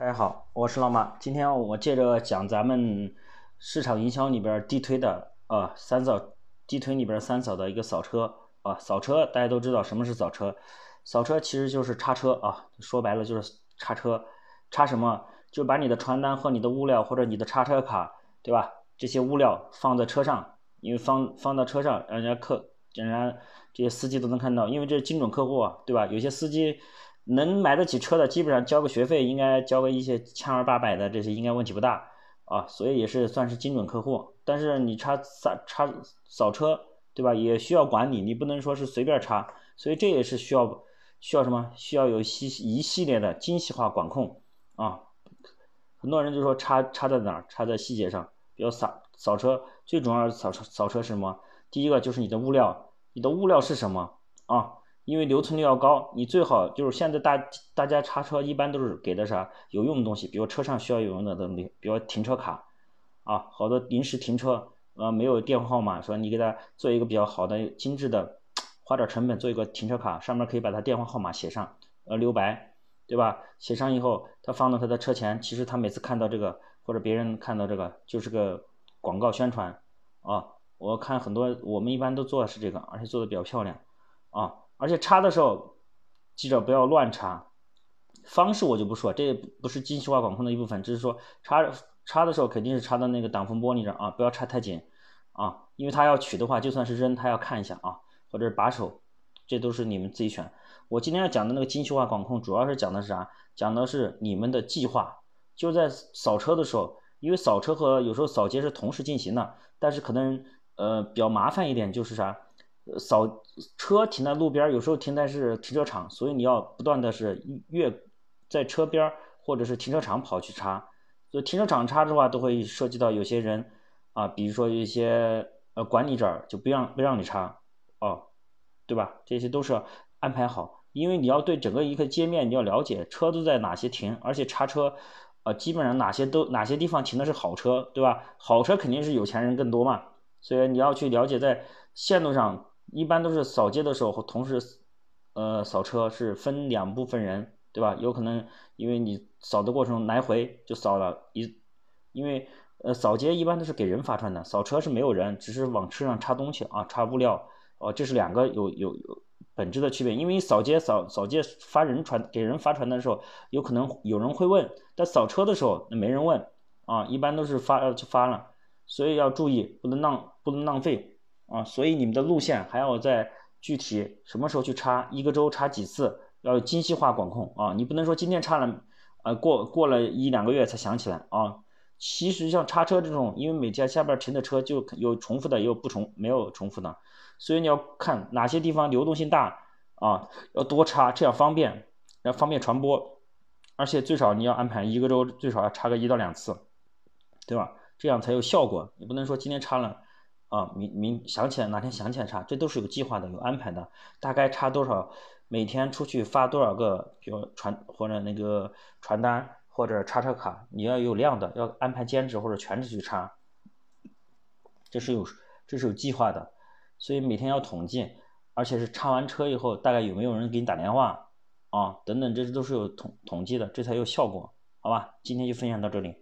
大家好，我是老马。今天我接着讲咱们市场营销里边地推的啊三扫地推里边三扫的一个扫车啊扫车，大家都知道什么是扫车？扫车其实就是叉车啊，说白了就是叉车，叉什么？就把你的传单和你的物料或者你的叉车卡，对吧？这些物料放在车上，因为放放到车上，人家客人家这些司机都能看到，因为这是精准客户啊，对吧？有些司机。能买得起车的，基本上交个学费，应该交个一些千二八百的，这些应该问题不大啊，所以也是算是精准客户。但是你插扫插扫车，对吧？也需要管理，你不能说是随便插，所以这也是需要需要什么？需要有系一系列的精细化管控啊。很多人就说插插在哪儿？插在细节上。比如扫扫车，最重要扫扫车是什么？第一个就是你的物料，你的物料是什么啊？因为留存率要高，你最好就是现在大大家查车一般都是给的啥有用的东西，比如车上需要有用的东西，比如停车卡，啊，好多临时停车，呃，没有电话号码，说你给他做一个比较好的精致的，花点成本做一个停车卡，上面可以把他电话号码写上，呃，留白，对吧？写上以后，他放到他的车前，其实他每次看到这个或者别人看到这个就是个广告宣传，啊，我看很多我们一般都做的是这个，而且做的比较漂亮，啊。而且插的时候，记着不要乱插。方式我就不说，这不是精细化管控的一部分，只是说插插的时候肯定是插到那个挡风玻璃上啊，不要插太紧啊，因为他要取的话，就算是扔，他要看一下啊，或者是把手，这都是你们自己选。我今天要讲的那个精细化管控，主要是讲的是啥？讲的是你们的计划，就在扫车的时候，因为扫车和有时候扫街是同时进行的，但是可能呃比较麻烦一点，就是啥？扫车停在路边，有时候停在是停车场，所以你要不断的是越在车边或者是停车场跑去插。所以停车场插的话，都会涉及到有些人啊，比如说一些呃管理者就不让不让你插哦，对吧？这些都是安排好，因为你要对整个一个街面你要了解车都在哪些停，而且插车啊基本上哪些都哪些地方停的是好车，对吧？好车肯定是有钱人更多嘛，所以你要去了解在线路上。一般都是扫街的时候同时，呃，扫车是分两部分人，对吧？有可能因为你扫的过程来回就扫了一，因为呃扫街一般都是给人发传单，扫车是没有人，只是往车上插东西啊，插物料，哦，这是两个有有有本质的区别。因为扫街扫扫街发人传给人发传单的时候，有可能有人会问，但扫车的时候那没人问啊，一般都是发就发了，所以要注意不能浪不能浪费。啊，所以你们的路线还要在具体什么时候去插，一个周插几次，要精细化管控啊！你不能说今天插了，呃，过过了一两个月才想起来啊。其实像插车这种，因为每天下边停的车就有重复的，也有不重没有重复的，所以你要看哪些地方流动性大啊，要多插，这样方便，要方便传播，而且最少你要安排一个周最少要插个一到两次，对吧？这样才有效果。你不能说今天插了。啊，明明想起来哪天想起来插，这都是有计划的，有安排的。大概插多少，每天出去发多少个，比如传或者那个传单或者插车卡，你要有量的，要安排兼职或者全职去插，这是有这是有计划的。所以每天要统计，而且是插完车以后，大概有没有人给你打电话啊，等等，这都是有统统计的，这才有效果，好吧？今天就分享到这里。